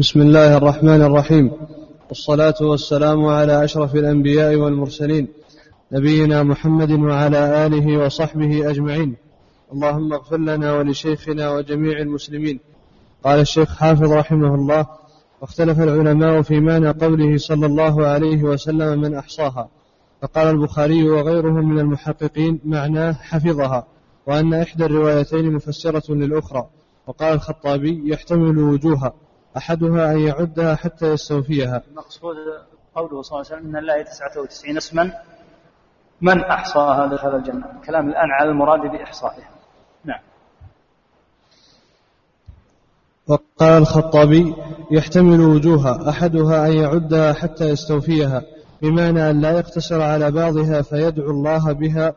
بسم الله الرحمن الرحيم. والصلاة والسلام على أشرف الأنبياء والمرسلين نبينا محمد وعلى آله وصحبه أجمعين. اللهم اغفر لنا ولشيخنا وجميع المسلمين. قال الشيخ حافظ رحمه الله واختلف العلماء في معنى قوله صلى الله عليه وسلم من أحصاها. فقال البخاري وغيره من المحققين معناه حفظها وأن إحدى الروايتين مفسرة للأخرى. وقال الخطابي يحتمل وجوها أحدها أن يعدها حتى يستوفيها. المقصود قوله صلى الله عليه وسلم إن الله 99 اسما من أحصاها دخل الجنة. الكلام الآن على المراد بإحصائها نعم. وقال الخطابي يحتمل وجوها أحدها أن يعدها حتى يستوفيها بمعنى أن لا يقتصر على بعضها فيدعو الله بها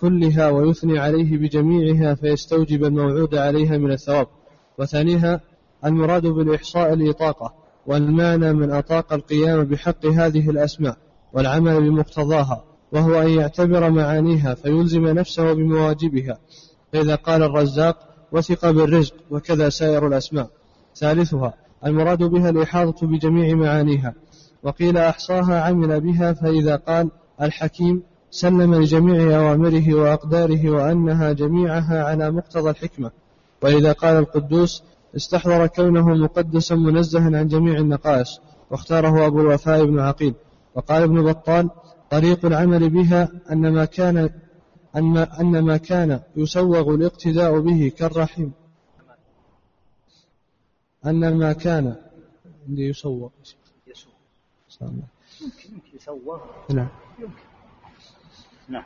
كلها ويثني عليه بجميعها فيستوجب الموعود عليها من الثواب. وثانيها المراد بالإحصاء الإطاقة والمعنى من أطاق القيام بحق هذه الأسماء والعمل بمقتضاها وهو أن يعتبر معانيها فيلزم نفسه بمواجبها. فإذا قال الرزاق وثق بالرزق وكذا سائر الأسماء ثالثها المراد بها الإحاطة بجميع معانيها وقيل أحصاها عمل بها فإذا قال الحكيم سلم لجميع أوامره وأقداره وأنها جميعها على مقتضى الحكمة وإذا قال القدوس استحضر كونه مقدسا منزها عن جميع النقائص واختاره أبو الوفاء بن عقيل. وقال ابن بطال طريق العمل بها أن ما كان أن ما, أن ما كان يسوغ الاقتداء به كالرحيم أن ما كان عندي يسوغ. يسوغ. يمكن يسوغ. نعم. نعم.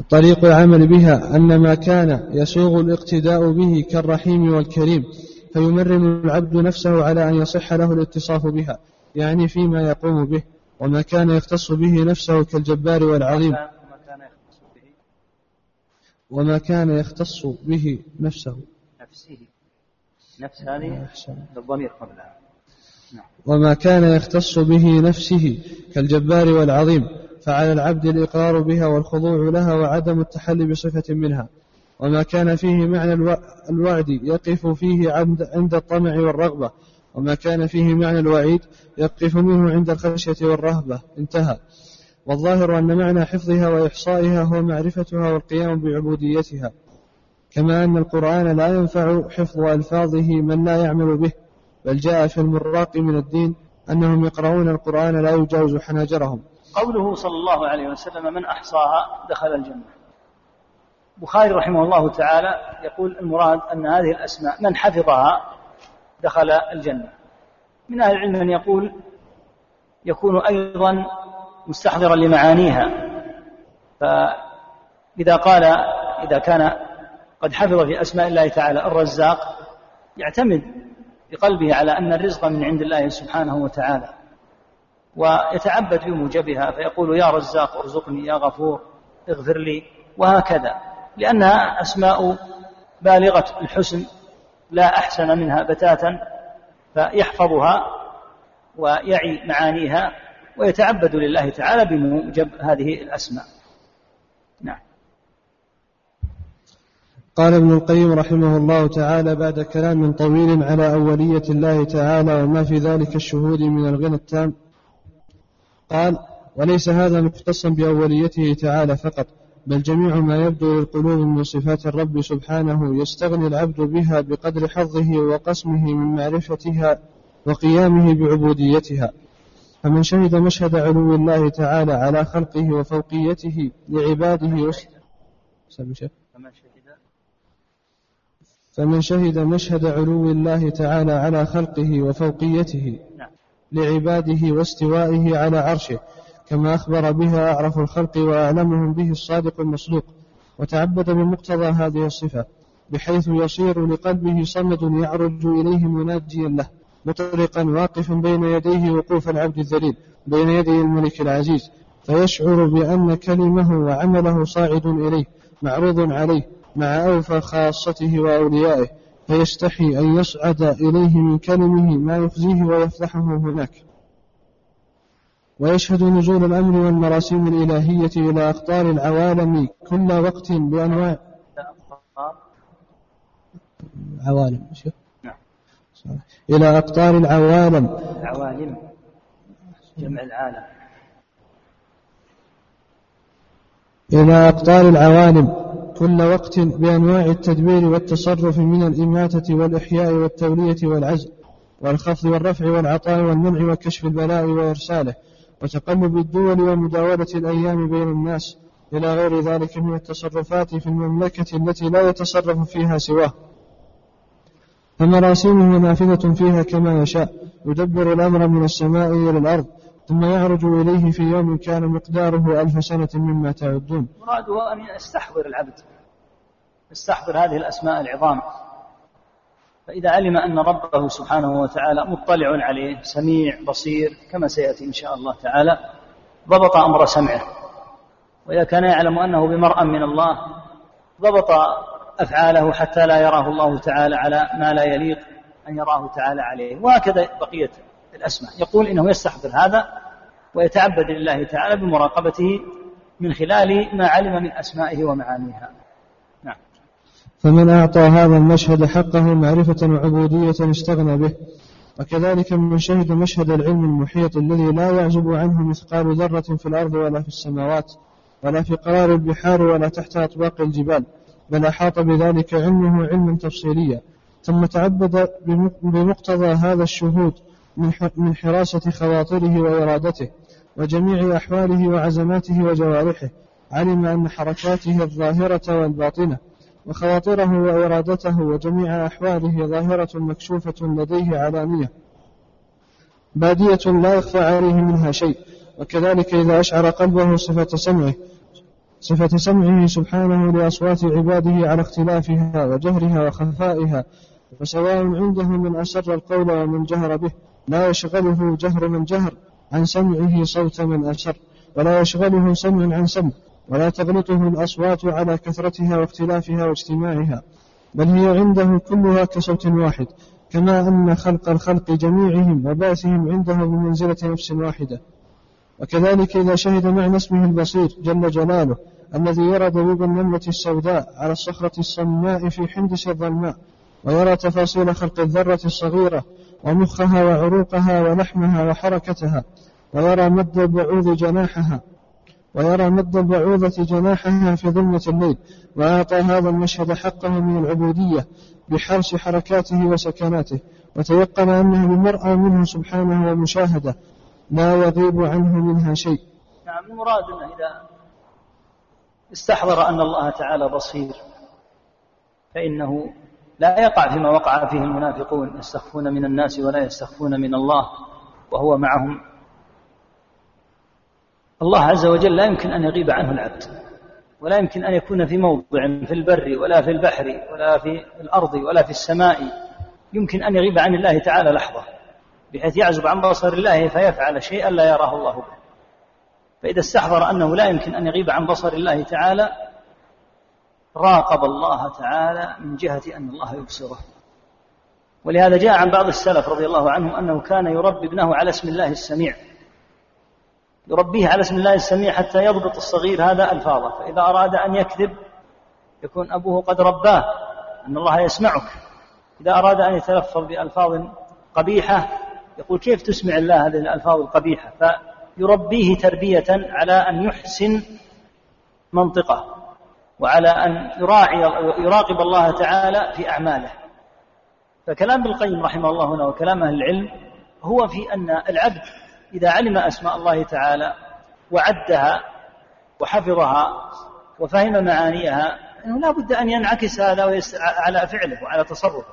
طريق العمل بها أن ما كان يسوغ الاقتداء به كالرحيم والكريم فيمرن العبد نفسه على أن يصح له الاتصاف بها يعني فيما يقوم به وما كان يختص به نفسه كالجبار والعظيم وما كان يختص به نفسه نفسه نفس هذه الضمير قبلها. وما كان يختص به نفسه كالجبار والعظيم فعلى العبد الإقرار بها والخضوع لها وعدم التحلي بصفة منها. وما كان فيه معنى الوعد يقف فيه عند الطمع والرغبة. وما كان فيه معنى الوعيد يقف منه عند الخشية والرهبة. انتهى. والظاهر أن معنى حفظها وإحصائها هو معرفتها والقيام بعبوديتها. كما أن القرآن لا ينفع حفظ ألفاظه من لا يعمل به. بل جاء في المراق من الدين أنهم يقرؤون القرآن لا يجاوز حناجرهم. قوله صلى الله عليه وسلم من أحصاها دخل الجنة. البخاري رحمه الله تعالى يقول المراد أن هذه الأسماء من حفظها دخل الجنة. من أهل العلم من يقول يكون أيضا مستحضرا لمعانيها. فإذا قال إذا كان قد حفظ في أسماء الله تعالى الرزاق يعتمد بقلبه على أن الرزق من عند الله سبحانه وتعالى. ويتعبد بموجبها فيقول يا رزاق ارزقني يا غفور اغفر لي وهكذا. لأنها أسماء بالغة الحسن لا أحسن منها بتاتا فيحفظها ويعي معانيها ويتعبد لله تعالى بموجب هذه الأسماء. نعم. قال ابن القيم رحمه الله تعالى بعد كلام طويل على أولية الله تعالى وما في ذلك الشهود من الغنى التام قال وليس هذا مختصا بأوليته تعالى فقط بل جميع ما يبدو للقلوب من صفات الرب سبحانه يستغني العبد بها بقدر حظه وقسمه من معرفتها وقيامه بعبوديتها فمن شهد مشهد علو الله تعالى على خلقه وفوقيته لعباده. فمن شهد مشهد علو الله تعالى على خلقه وفوقيته نعم. لعباده واستوائه على عرشه كما أخبر بها أعرف الخلق وأعلمهم به الصادق المصدوق وتعبد بمقتضى هذه الصفة بحيث يصير لقلبه صمد يعرج إليه مناجيا له مطرقا واقفا بين يديه وقوف العبد الذليل بين يدي الملك العزيز فيشعر بأن كلمه وعمله صاعد إليه معروض عليه مع أوفى خاصته وأوليائه. فيستحي أن يصعد إليه من كلمه ما يخزيه ويفضحه هناك. ويشهد نزول الأمر والمراسيم الإلهية إلى أقطار العوالم كل وقت بأنواع عوالم نعم إلى أقطار العوالم. العوالم. جمع العالم. إلى أقطار العوالم. كل وقت بأنواع التدبير والتصرف من الإماتة والإحياء والتولية والعزل والخفض والرفع والعطاء والمنع وكشف البلاء وإرساله وتقلب الدول ومداولة الأيام بين الناس إلى غير ذلك من التصرفات في المملكة التي لا يتصرف فيها سواه. فمراسيمه نافذة فيها كما يشاء يدبر الأمر من السماء إلى الأرض ثم يعرج إليه في يوم كان مقداره ألف سنة مما تعدون. مراده أن يستحضر العبد يستحضر هذه الأسماء العظام فإذا علم أن ربه سبحانه وتعالى مطلع عليه سميع بصير كما سيأتي إن شاء الله تعالى ضبط أمر سمعه. وإذا كان يعلم أنه بمرأ من الله ضبط أفعاله حتى لا يراه الله تعالى على ما لا يليق أن يراه تعالى عليه. وهكذا بقية الأسماء. يقول إنه يستحضر هذا ويتعبد لله تعالى بمراقبته من خلال ما علم من أسمائه ومعانيها. نعم. فمن أعطى هذا المشهد حقه معرفة وعبودية استغنى به وكذلك من شهد مشهد العلم المحيط الذي لا يعزب عنه مثقال ذرة في الأرض ولا في السماوات ولا في قرار البحار ولا تحت أطباق الجبال بل أحاط بذلك علمه علما تفصيليا. ثم تعبد بمقتضى هذا الشهود من حراسة خواطره وإرادته وجميع أحواله وعزماته وجوارحه. علم أن حركاته الظاهرة والباطنة وخواطره وإرادته وجميع أحواله ظاهرة مكشوفة لديه علانية. بادية لا يخفى عليه منها شيء. وكذلك إذا أشعر قلبه صفة سمعه صفة سمعه سبحانه لأصوات عباده على اختلافها وجهرها وخفائها فسواء عنده من أسر القول ومن جهر به. لا يشغله جهر من جهر عن سمعه صوت من أسر ولا يشغله سمع عن سمع ولا تغلطه الأصوات على كثرتها واختلافها واجتماعها بل هي عنده كلها كصوت واحد كما أن خلق الخلق جميعهم وبعثهم عنده بمنزلة نفس واحدة. وكذلك إذا شهد معنى اسمه البصير جل جلاله الذي يرى دبيب النملة السوداء على الصخرة الصماء في حندس الظلماء ويرى تفاصيل خلق الذرة الصغيرة ومخها وعروقها ولحمها وحركتها ويرى مد البعوض جناحها ويرى مد البعوضة جناحها في ظلمة الليل وأعطى هذا المشهد حقه من العبودية بحرص حركاته وسكناته وتيقن أنه بمرأى منه سبحانه ومشاهدة لا يغيب عنه منها شيء. نعم المراد إذا استحضر أن الله تعالى بصير فإنه لا يقع فيما وقع فيه المنافقون يستخفون من الناس ولا يستخفون من الله وهو معهم. الله عز وجل لا يمكن أن يغيب عنه العبد ولا يمكن أن يكون في موضع في البر ولا في البحر ولا في الأرض ولا في السماء. يمكن أن يغيب عن الله تعالى لحظة بحيث يعزب عن بصر الله فيفعل شيئا لا يراه الله به. فإذا استحضر أنه لا يمكن أن يغيب عن بصر الله تعالى راقب الله تعالى من جهة أن الله يبصره. ولهذا جاء عن بعض السلف رضي الله عنهم أنه كان يربي ابنه على اسم الله السميع. يربيه على اسم الله السميع حتى يضبط الصغير هذا ألفاظه. فإذا أراد أن يكذب يكون أبوه قد رباه أن الله يسمعك. إذا أراد أن يتلفظ بألفاظ قبيحة يقول كيف تسمع الله هذه الألفاظ القبيحة؟ فيربيه تربية على أن يحسن منطقه. وعلى أن يراعي يراقب الله تعالى في أعماله. فكلام ابن القيم رحمه الله هنا وكلام أهل العلم هو في أن العبد إذا علم أسماء الله تعالى وعدها وحفظها وفهم معانيها أنه لا بد أن ينعكس هذا على فعله وعلى تصرفه.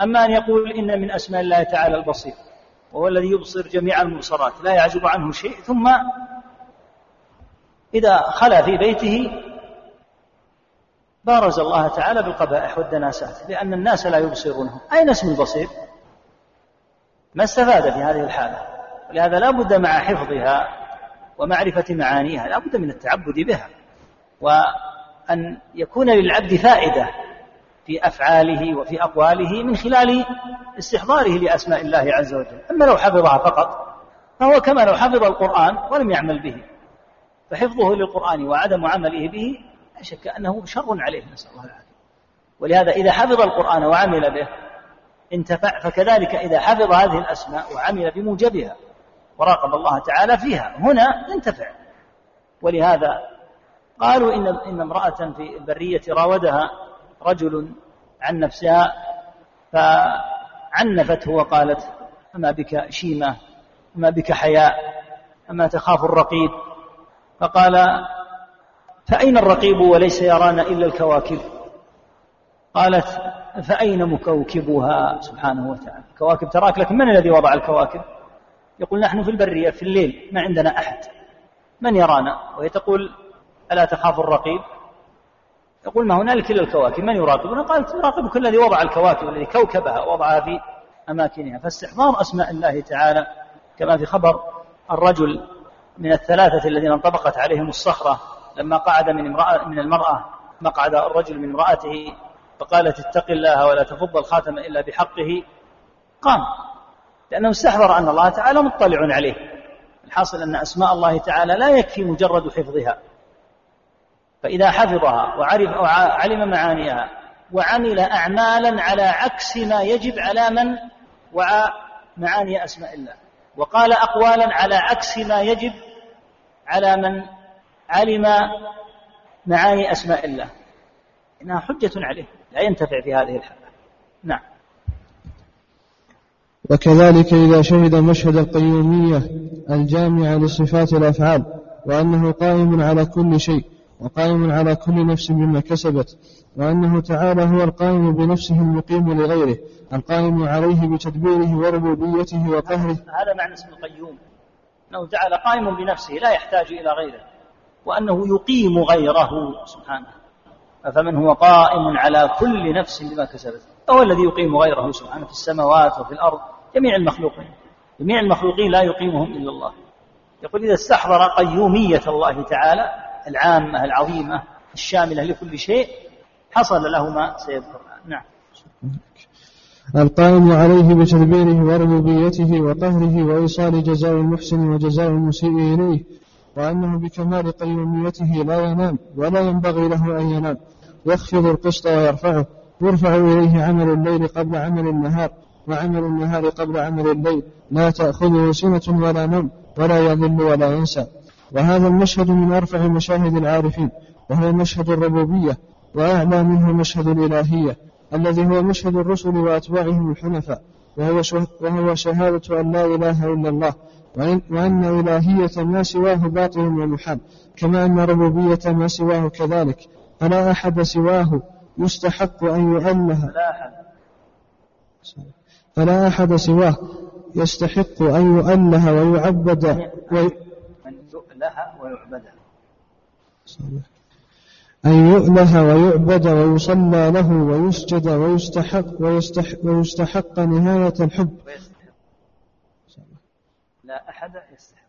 أما أن يقول إن من أسماء الله تعالى البصير وهو الذي يبصر جميع المبصرات لا يعزب عنه شيء ثم إذا خلا في بيته بارز الله تعالى بالقبائح والدناسات لأن الناس لا يبصرونه أين اسم البصير؟ ما استفاد في هذه الحالة؟ ولهذا لا بد مع حفظها ومعرفة معانيها لا بد من التعبد بها وأن يكون للعبد فائدة في أفعاله وفي أقواله من خلال استحضاره لأسماء الله عز وجل. أما لو حفظها فقط فهو كما لو حفظ القرآن ولم يعمل به فحفظه للقرآن وعدم عمله به لا شك أنه شر عليه نسأل الله العافية. ولهذا إذا حفظ القرآن وعمل به انتفع فكذلك إذا حفظ هذه الأسماء وعمل بموجبها وراقب الله تعالى فيها هنا ينتفع. ولهذا قالوا إن إن امرأة في البرية راودها رجل عن نفسها فعنفته وقالت أما بك شيمة أما بك حياء أما تخاف الرقيب؟ فقال فأين الرقيب وليس يرانا إلا الكواكب؟ قالت فأين مكوكبها؟ سبحانه وتعالى. كواكب تراك لكن من الذي وضع الكواكب؟ يقول نحن في البرية في الليل ما عندنا أحد. من يرانا؟ وهي تقول ألا تخاف الرقيب؟ يقول ما هنالك إلا الكواكب. من يراقبنا؟ قالت يراقبك الذي وضع الكواكب الذي كوكبها وضعها في أماكنها. فاستحضار أسماء الله تعالى كما في خبر الرجل من الثلاثة الذين انطبقت عليهم الصخرة لما قعد من امرأة من المرأة مقعد الرجل من امرأته فقالت اتق الله ولا تفض الخاتم إلا بحقه قام. لأنه استحضر أن الله تعالى مطلع عليه. الحاصل أن أسماء الله تعالى لا يكفي مجرد حفظها. فإذا حفظها وعرف وعلم معانيها وعمل أعمالا على عكس ما يجب على من وعى معاني أسماء الله. وقال أقوالا على عكس ما يجب على من علم معاني أسماء الله. إنها حجة عليه لا ينتفع في هذه الحالة. نعم. وكذلك إذا شهد مشهد القيومية الجامعة لصفات الأفعال وأنه قائم على كل شيء وقائم على كل نفس بما كسبت وأنه تعالى هو القائم بنفسه المقيم لغيره القائم عليه بتدبيره وربوبيته وقهره. هذا معنى اسم القيوم أنه تعالى قائم بنفسه لا يحتاج إلى غيره. وأنه يقيم غيره. سبحانه. فمن هو قائم على كل نفس بما كسبت. هو الذي يقيم غيره سبحانه في السماوات وفي الأرض. جميع المخلوقين. جميع المخلوقين لا يقيمهم إلا الله. يقول إذا استحضر قيومية الله تعالى العامة العظيمة الشاملة لكل شيء حصل له ما سيذكر. نعم. القائم عليه بتدبيره وربوبيته وقهره وإيصال جزاء المحسن وجزاء المسيء إليه. وأنه بكمال قيوميته لا ينام ولا ينبغي له أن ينام. يخفض القسط ويرفعه. يرفع إليه عمل الليل قبل عمل النهار وعمل النهار قبل عمل الليل. لا تأخذه سنة ولا نوم ولا يضل ولا ينسى. وهذا المشهد من أرفع مشاهد العارفين. وهو مشهد الربوبية وأعلى منه مشهد الإلهية الذي هو مشهد الرسل وأتباعهم الحنفاء. وهو, وهو شهادة أن لا إله إلا الله وأن إلهية ما سواه باطل ومحال كما أن ربوبية ما سواه كذلك فلا أحد سواه يستحق أن يؤله فلا أحد سواه يستحق أن يؤله ويعبد وي... ويعبد أن يؤله ويعبد ويصلى له ويسجد ويستحق ويستحق, ويستحق نهاية الحب. لا أحد يستحق.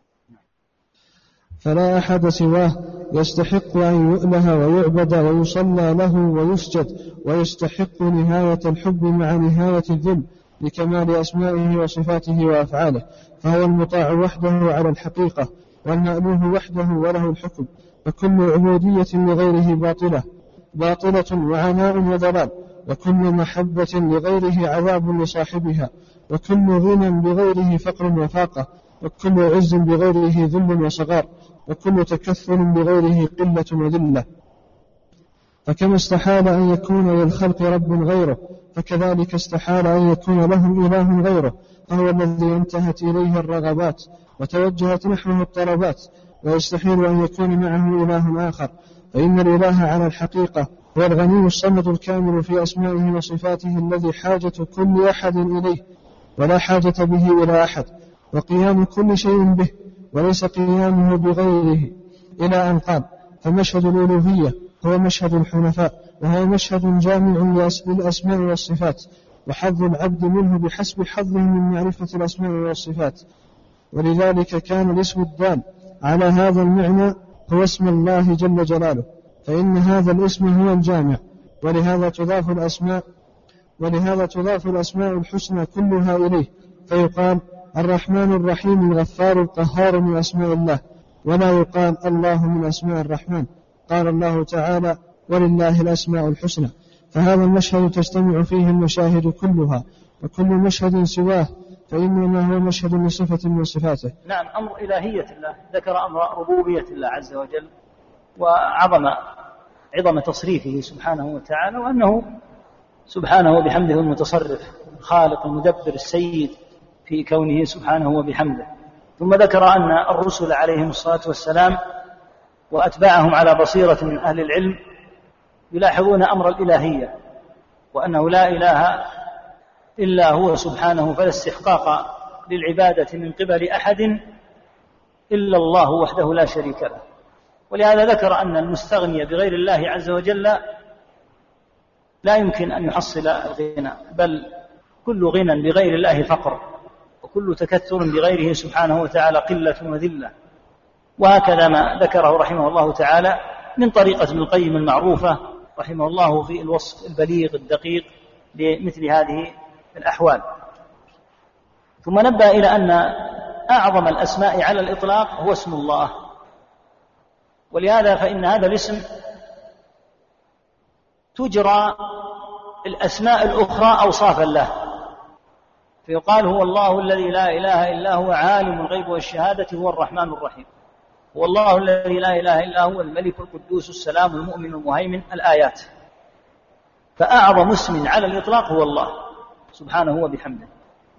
فلا أحد سواه. يستحق أن يؤله ويعبد ويصلى له ويسجد ويستحق نهاية الحب مع نهاية الذل لكمال أسمائه وصفاته وأفعاله. فهو المطاع وحده على الحقيقة والمألوه وحده وله الحكم. فكل عبودية لغيره باطلة باطلة وعناء وضلال. وكل محبة لغيره عذاب لصاحبها. وكل غنى بغيره فقر وفاقة. وكل عز بغيره ذل وصغار وكل تكثر بغيره قلة وذلة. فكما استحال أن يكون للخلق رب غيره؟ فكذلك استحال أن يكون لهم إله غيره فهو الذي انتهت إليه الرغبات وتوجهت نحوه الطلبات ويستحيل أن يكون معه إله آخر. فإن الإله على الحقيقة هو الغني الصمد الكامل في أسمائه وصفاته الذي حاجة كل أحد إليه ولا حاجة به إلى أحد. وقيام كل شيء به وليس قيامه بغيره إلى أن قال فمشهد الألوهية هو مشهد الحنفاء وهو مشهد جامع للأسماء والصفات وحظ العبد منه بحسب حظه من معرفة الأسماء والصفات. ولذلك كان الاسم الدال على هذا المعنى هو اسم الله جل جلاله فإن هذا الاسم هو الجامع ولهذا تضاف الأسماء ولهذا تضاف الأسماء الحسنى كلها إليه فيقال الرحمن الرحيم الغفار القهار من أسماء الله. ولا يقال الله من أسماء الرحمن. قال الله تعالى ولله الأسماء الحسنى فهذا المشهد تجتمع فيه المشاهد كلها وكل مشهد سواه فإنما هو مشهد لصفة من صفاته. نعم أمر إلهية الله. ذكر أمر ربوبية الله عز وجل وعظم عظم تصريفه سبحانه وتعالى وأنه سبحانه وبحمده المتصرف الخالق المدبر السيد في كونه سبحانه وبحمده. ثم ذكر أن الرسل عليهم الصلاة والسلام وأتباعهم على بصيرة من أهل العلم يلاحظون أمر الإلهية وأنه لا إله إلا هو سبحانه فلا استحقاق للعبادة من قبل أحد إلا الله وحده لا شريك له. ولهذا ذكر أن المستغني بغير الله عز وجل لا يمكن أن يحصل الغنى بل كل غنى بغير الله فقر. وكل تكثر بغيره سبحانه وتعالى قلة وذلة. وهكذا ما ذكره رحمه الله تعالى من طريقة ابن القيم المعروفة رحمه الله في الوصف البليغ الدقيق لمثل هذه الأحوال. ثم نبه إلى أن أعظم الأسماء على الإطلاق هو اسم الله. ولهذا فإن هذا الاسم تجرى الأسماء الأخرى أوصافا له. فيقال هو الله الذي لا إله إلا هو عالم الغيب والشهادة هو الرحمن الرحيم. هو الله الذي لا إله إلا هو الملك القدوس السلام المؤمن المهيمن الآيات. فأعظم اسم على الإطلاق هو الله سبحانه وبحمده.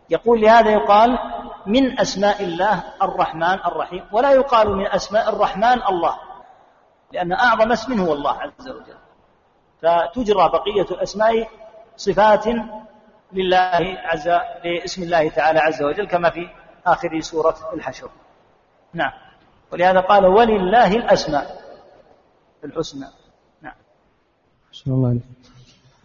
يقول لهذا يقال من أسماء الله الرحمن الرحيم ولا يقال من أسماء الرحمن الله لأن أعظم اسم هو الله عز وجل. فتجرى بقية الأسماء صفات لله عز لاسم الله تعالى عز وجل كما في آخر سورة الحشر. نعم. ولهذا قال ولله الأسماء. الحسنى. نعم. الله عليه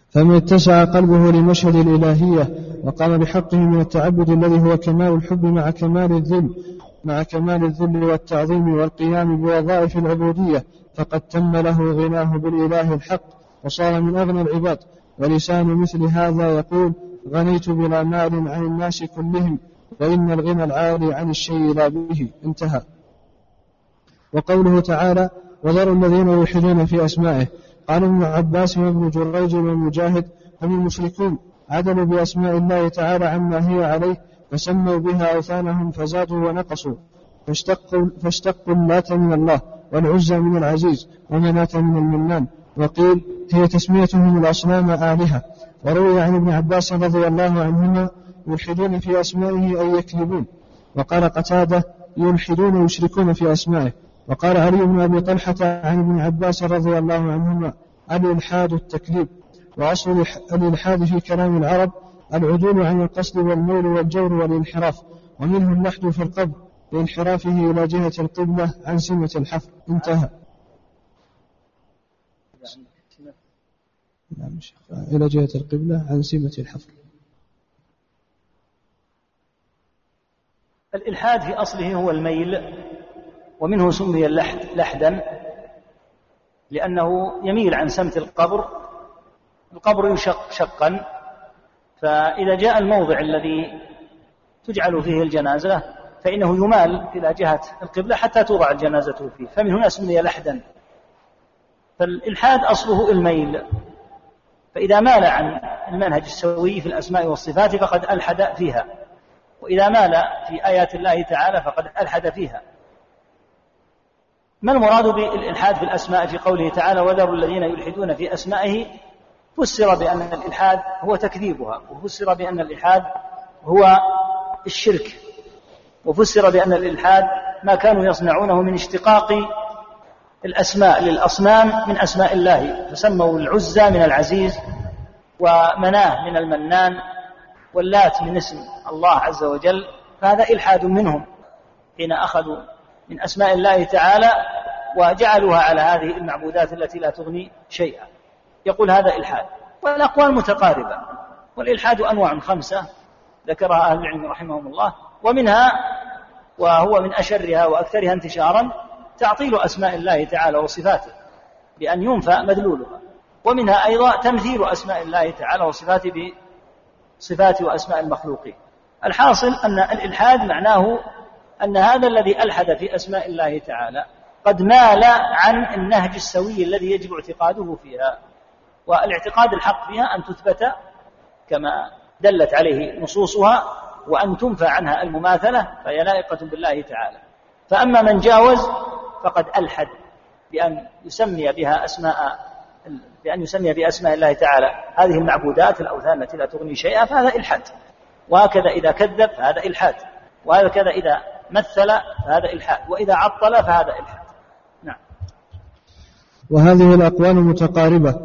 فمن اتسع قلبه لمشهد الإلهية وقام بحقه من التعبد الذي هو كمال الحب مع كمال الذل مع كمال الذل والتعظيم والقيام بوظائف العبودية فقد تم له غناه بالإله الحق وصار من أغنى العباد. ولسان مثل هذا يقول غنيت بلا مال عن الناس كلهم فإن الغنى العالي عن الشيء لا به. انتهى. وقوله تعالى وذروا الذين يلحدون في أسمائه قال ابن عباس وابن جريج ومجاهد هم المشركون. عدلوا بأسماء الله تعالى عما هي عليه فسموا بها أوثانهم فزادوا ونقصوا. فاشتقوا, فاشتقوا اللات من الله والعزى من العزيز ومناة من المنان. وقيل هي تسميتهم الأصنام آلهة. وروي عن ابن عباس رضي الله عنهما يلحدون في أسمائه أي يكذبون. وقال قتادة يلحدون يشركون في أسمائه. وقال علي بن أبي طلحة عن ابن عباس رضي الله عنهما الإلحاد التكذيب. وأصل الإلحاد في كلام العرب العدول عن القصد والميل والجور والانحراف. ومنه اللحد في القبر لانحرافه إلى جهة القبلة عن سمة الحفر. انتهى. نعم إلى جهة القبلة عن سمة الحفر الإلحاد في أصله هو الميل ومنه سمي اللحد لحدا لأنه يميل عن سمت القبر القبر يشق شقا. فإذا جاء الموضع الذي تجعل فيه الجنازة فإنه يمال إلى جهة القبلة حتى توضع الجنازة فيه. فمن هنا سمي لحدا. فالإلحاد أصله الميل. فإذا مال عن المنهج السوي في الأسماء والصفات فقد ألحد فيها. وإذا مال في آيات الله تعالى فقد ألحد فيها. ما المراد بالإلحاد في الأسماء في قوله تعالى وذروا الذين يلحدون في أسمائه؟ فسر بأن الإلحاد هو تكذيبها وفسر بأن الإلحاد هو الشرك وفسر بأن الإلحاد ما كانوا يصنعونه من اشتقاق الأسماء للأصنام من أسماء الله فسموا العزى من العزيز ومناه من المنان واللات من اسم الله عز وجل فهذا إلحاد منهم حين أخذوا من أسماء الله تعالى وجعلوها على هذه المعبودات التي لا تغني شيئا. يقول هذا إلحاد. والأقوال متقاربة والإلحاد أنواع خمسة ذكرها أهل العلم رحمهم الله ومنها وهو من أشرها وأكثرها انتشارا تعطيل أسماء الله تعالى وصفاته بأن ينفى مدلولها ومنها أيضا تمثيل أسماء الله تعالى وصفاته بصفات وأسماء المخلوقين. الحاصل أن الإلحاد معناه أن هذا الذي ألحد في أسماء الله تعالى قد مال عن النهج السوي الذي يجب اعتقاده فيها والاعتقاد الحق فيها أن تثبت كما دلت عليه نصوصها وأن تنفى عنها المماثلة فهي لائقة بالله تعالى. فأما من جاوز فقد ألحد بأن يسمي بها أسماء بأن يسمي بأسماء الله تعالى. هذه المعبودات الأوثان التي لا تغني شيئا فهذا إلحاد. وهكذا إذا كذب فهذا إلحاد. وهكذا إذا مثل فهذا إلحاد. وإذا عطل فهذا إلحاد. نعم. وهذه الأقوال متقاربة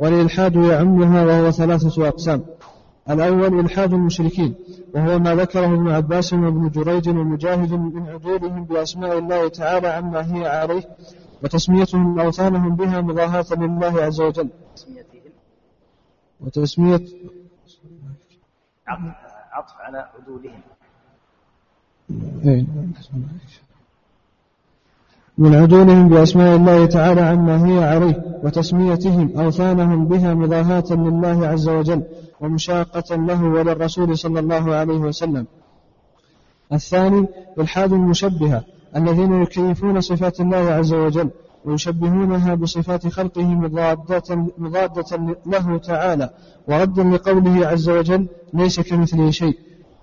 والإلحاد يعمها وهو ثلاثة أقسام. الأول إلحاد المشركين وهو ما ذكره ابن عباس وابن جريج ومجاهد من عدولهم بأسماء الله تعالى عما هي عليه وتسميتهم أوثانهم بها مضاهاة لله عز وجل وتسمية عطف على عدولهم. من عدولهم بأسماء الله تعالى عما هي عليه وتسميتهم أوثانهم بها مضاهاة لله عز وجل ومشاقة له وللرسول صلى الله عليه وسلم. الثاني إلحاد المشبهة الذين يكيفون صفات الله عز وجل ويشبهونها بصفات خلقه مضادة, مضادة له تعالى وردا لقوله عز وجل ليس كمثله شيء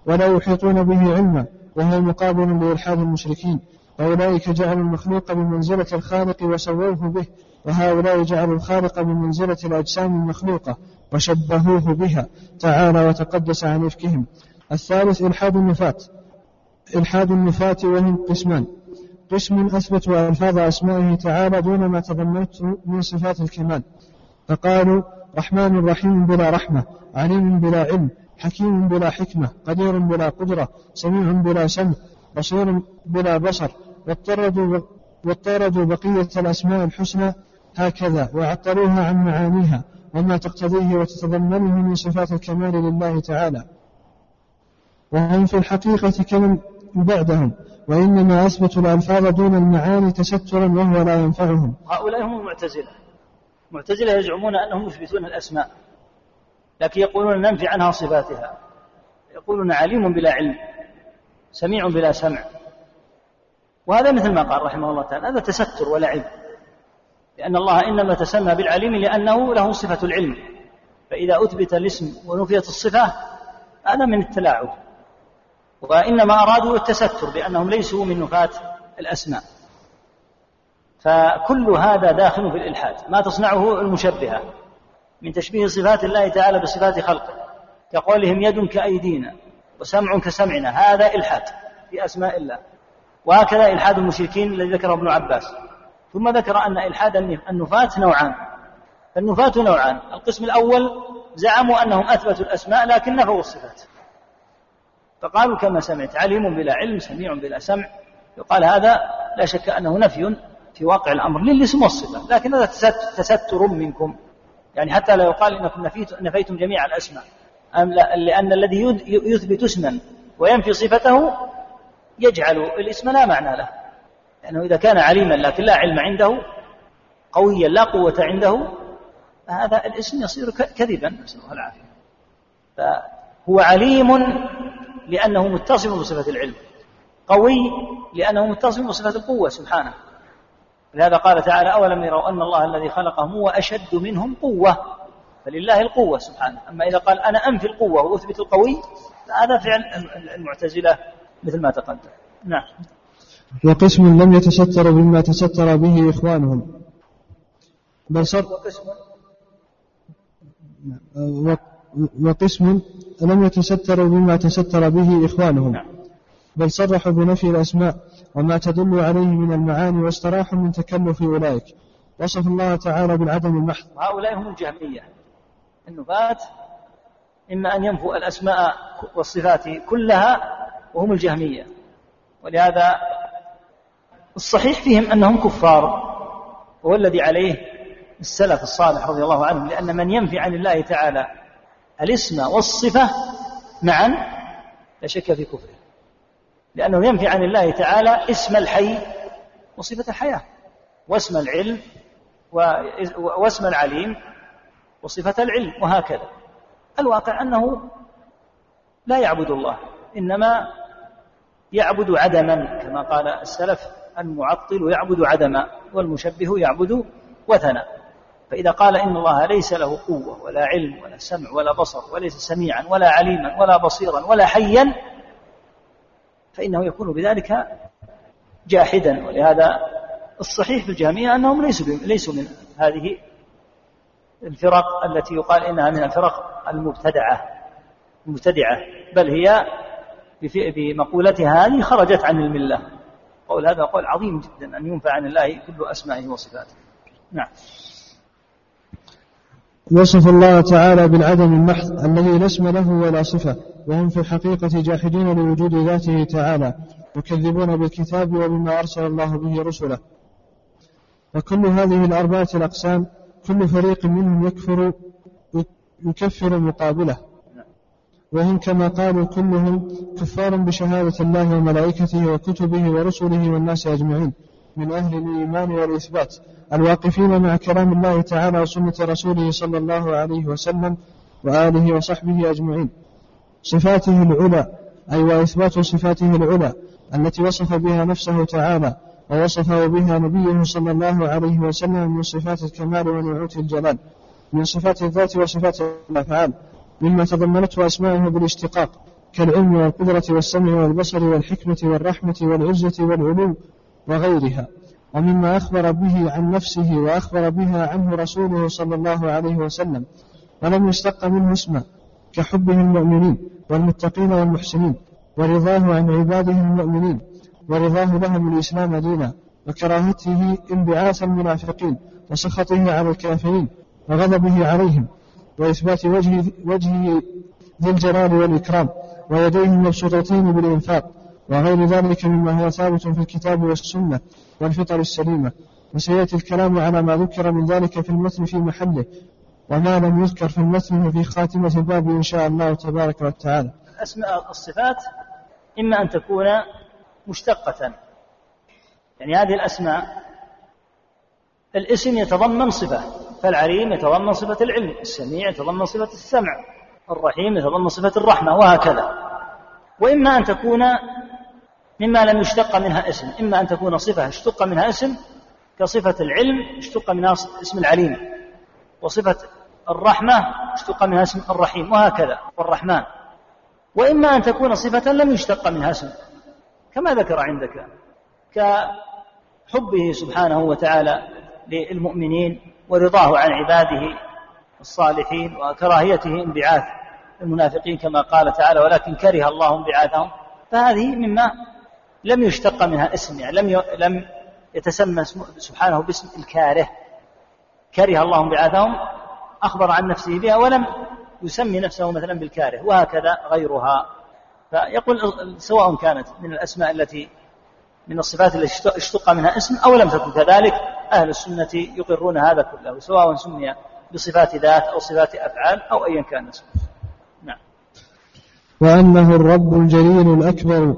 ولا يحيطون به علما وهو مقابل لإلحاد المشركين. وأولئك جعلوا المخلوق بمنزلة الخالق وسووه به وهؤلاء جعلوا الخالق بمنزلة الأجسام المخلوقة. وشبهوه بها تعالى وتقدس عن إفكهم. الثالث إلحاد النفاة إلحاد النفاة وهم قسمان. قسم أثبتوا ألفاظ أسمائه تعالى دون ما تضمنته من صفات الكمال. فقالوا رحمن رحيم بلا رحمة عليم بلا علم حكيم بلا حكمة قدير بلا قدرة سميع بلا سمع بصير بلا بصر. واضطردوا واضطردوا بقية الأسماء الحسنى هكذا وعطلوها عن معانيها. وما تقتضيه وتتضمنه من صفات الكمال لله تعالى. وهم في الحقيقة كمن بعدهم وإنما أثبتوا الألفاظ دون المعاني تسترا وهو لا ينفعهم. هؤلاء هم المعتزلة. المعتزلة يزعمون أنهم يثبتون الأسماء لكن يقولون ننفي عنها صفاتها. يقولون عليم بلا علم سميع بلا سمع. وهذا مثل ما قال رحمه الله تعالى هذا تستر ولا علم لأن الله إنما تسمى بالعليم لأنه له صفة العلم. فإذا أثبت الاسم ونفيت الصفة هذا من التلاعب. وإنما أرادوا التستر بأنهم ليسوا من نفاة الأسماء. فكل هذا داخل في الإلحاد. ما تصنعه المشبهة من تشبيه صفات الله تعالى بصفات خلقه. كقولهم يد كأيدينا وسمع كسمعنا. هذا إلحاد في أسماء الله. وهكذا إلحاد المشركين الذي ذكره ابن عباس. ثم ذكر أن إلحاد النفاة نوعان. فالنفاة نوعان. القسم الأول زعموا أنهم أثبتوا الأسماء لكن نفوا الصفات فقالوا كما سمعت عليم بلا علم سميع بلا سمع. يقال هذا لا شك أنه نفي في واقع الأمر للاسم والصفة لكن هذا تستر منكم. يعني حتى لا يقال إنكم نفيتم جميع الأسماء. لأن الذي يثبت اسما وينفي صفته يجعل الاسم لا معنى له. لأنه إذا كان عليما لكن لا علم عنده قويا لا قوة عنده فهذا الاسم يصير كذبا نسأل الله العافية. فهو عليم لأنه متصف بصفة العلم. قوي لأنه متصف بصفة القوة سبحانه. لهذا قال تعالى أولم يروا أن الله الذي خلقهم هو أشد منهم قوة فلله القوة سبحانه. أما إذا قال أنا أنفي القوة وأثبت القوي فهذا فعل المعتزلة مثل ما تقدم. نعم. وقسم لم يتستر بما تستر به إخوانهم. بل صر وقسم لم يتستروا بما تستر به إخوانهم. بل صرحوا بنفي الأسماء وما تدل عليه من المعاني واستراحوا من تكلف أولئك. وصف الله تعالى بالعدم المحض. هؤلاء هم الجهمية. النفاة إما أن ينفوا الأسماء والصفات كلها وهم الجهمية. ولهذا الصحيح فيهم أنهم كفار. وهو الذي عليه السلف الصالح رضي الله عنهم لأن من ينفي عن الله تعالى الاسم والصفة معا لا شك في كفره. لأنه ينفي عن الله تعالى اسم الحي وصفة الحياة واسم العلم واسم العليم وصفة العلم وهكذا. الواقع أنه لا يعبد الله إنما يعبد عدما كما قال السلف. المعطل يعبد عدما والمشبه يعبد وثنا. فإذا قال إن الله ليس له قوة ولا علم ولا سمع ولا بصر وليس سميعا ولا عليما ولا بصيرا ولا حيا فإنه يكون بذلك جاحدا. ولهذا الصحيح في الجهمية أنهم ليسوا ليسوا من هذه الفرق التي يقال إنها من الفرق المبتدعة المبتدعة بل هي بمقولتها هذه خرجت عن الملة. قول هذا قول عظيم جدا أن ينفع عن الله كل أسمائه وصفاته. نعم. وصف الله تعالى بالعدم المحض الذي لا اسم له ولا صفة وهم في الحقيقة جاحدون لوجود ذاته تعالى يكذبون بالكتاب وبما أرسل الله به رسله. وكل هذه الأربعة الأقسام كل فريق منهم يكفر يكفر مقابله. وهم كما قالوا كلهم كفار بشهادة الله وملائكته وكتبه ورسله والناس أجمعين من أهل الإيمان والإثبات الواقفين مع كلام الله تعالى وسنة رسوله صلى الله عليه وسلم وآله وصحبه أجمعين. صفاته العلى أي وإثبات صفاته العلى التي وصف بها نفسه تعالى ووصفه بها نبيه صلى الله عليه وسلم من صفات الكمال ونعوت الجلال من صفات الذات وصفات الأفعال. مما تضمنته أسماءه بالاشتقاق كالعلم والقدرة والسمع والبصر والحكمة والرحمة والعزة والعلو وغيرها. ومما أخبر به عن نفسه وأخبر بها عنه رسوله صلى الله عليه وسلم ولم يشتق منه اسما كحبه المؤمنين والمتقين والمحسنين ورضاه عن عباده المؤمنين ورضاه لهم الإسلام دينا وكراهته انبعاث المنافقين وسخطه على الكافرين وغضبه عليهم وإثبات وجه وجهه ذي الجلال والإكرام ويديه مبسوطتين بالإنفاق وغير ذلك مما هو ثابت في الكتاب والسنة والفطر السليمة. وسيأتي الكلام على ما ذكر من ذلك في المتن في محله وما لم يذكر في المتن في خاتمة الباب إن شاء الله تبارك وتعالى. أسماء الصفات إما أن تكون مشتقة. يعني هذه الأسماء الاسم يتضمن صفة. فالعليم يتضمن صفة العلم السميع يتضمن صفة السمع الرحيم يتضمن صفة الرحمة وهكذا. وإما أن تكون مما لم يشتق منها اسم إما أن تكون صفة اشتق منها اسم كصفة العلم اشتق منها اسم العليم وصفة الرحمة اشتق منها اسم الرحيم وهكذا والرحمن. وإما أن تكون صفة لم يشتق منها اسم كما ذكر عندك كحبه سبحانه وتعالى للمؤمنين ورضاه عن عباده الصالحين وكراهيته انبعاث المنافقين كما قال تعالى ولكن كره الله انبعاثهم. فهذه مما لم يشتق منها اسم يعني لم لم يتسمى سبحانه باسم الكاره. كره الله انبعاثهم أخبر عن نفسه بها ولم يسمي نفسه مثلا بالكاره وهكذا غيرها. فيقول سواء كانت من الأسماء التي من الصفات التي اشتق منها اسم أو لم تكن كذلك أهل السنة يقرون هذا كله سواء سمي بصفات ذات أو صفات أفعال أو ايا كان اسمه. وأنه الرب الجليل الأكبر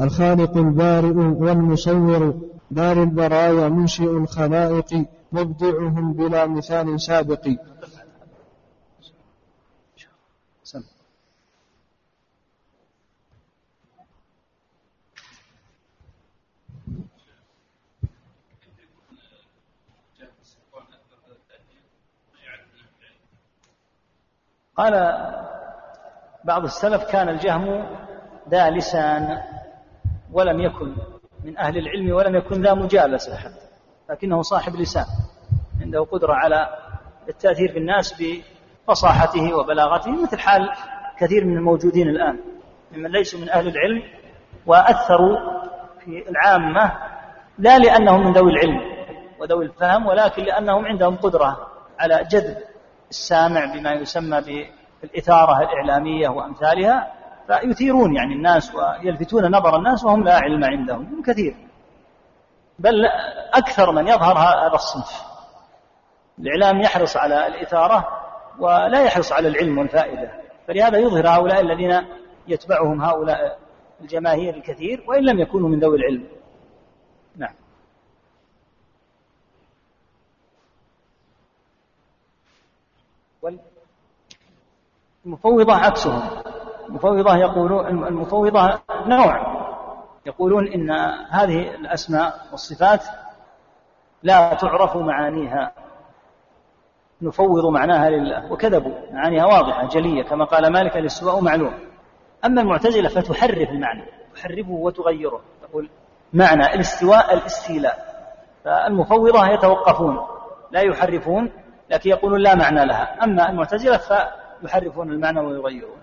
الخالق البارئ والمصور دار البرايا منشئ الخلائق مبدعهم بلا مثال سابق. قال بعض السلف كان الجهم ذا لسان ولم يكن من أهل العلم ولم يكن ذا مجالسة حتى لكنه صاحب لسان عنده قدرة على التأثير في الناس بفصاحته وبلاغته مثل حال كثير من الموجودين الآن ممن ليسوا من أهل العلم وأثروا في العامة لا لأنهم من ذوي العلم وذوي الفهم ولكن لأنهم عندهم قدرة على جذب السامع بما يسمى الإثارة الإعلامية وأمثالها فيثيرون يعني الناس ويلفتون نظر الناس وهم لا علم عندهم كثير. بل أكثر من يظهر هذا الصنف. الإعلام يحرص على الإثارة ولا يحرص على العلم والفائدة. فلهذا يظهر هؤلاء الذين يتبعهم هؤلاء الجماهير الكثير وإن لم يكونوا من ذوي العلم. نعم. المفوضة عكسهم. المفوضة يقولون المفوضة نوع. يقولون إن هذه الأسماء والصفات لا تعرف معانيها. نفوض معناها لله. وكذبوا. معانيها واضحة جلية كما قال مالك الاستواء معلوم. أما المعتزلة فتحرف المعنى. تحرفه وتغيره. تقول معنى الاستواء الاستيلاء. فالمفوضة يتوقفون. لا يحرفون لكن يقولون لا معنى لها. أما المعتزلة فيحرفون المعنى ويغيرون.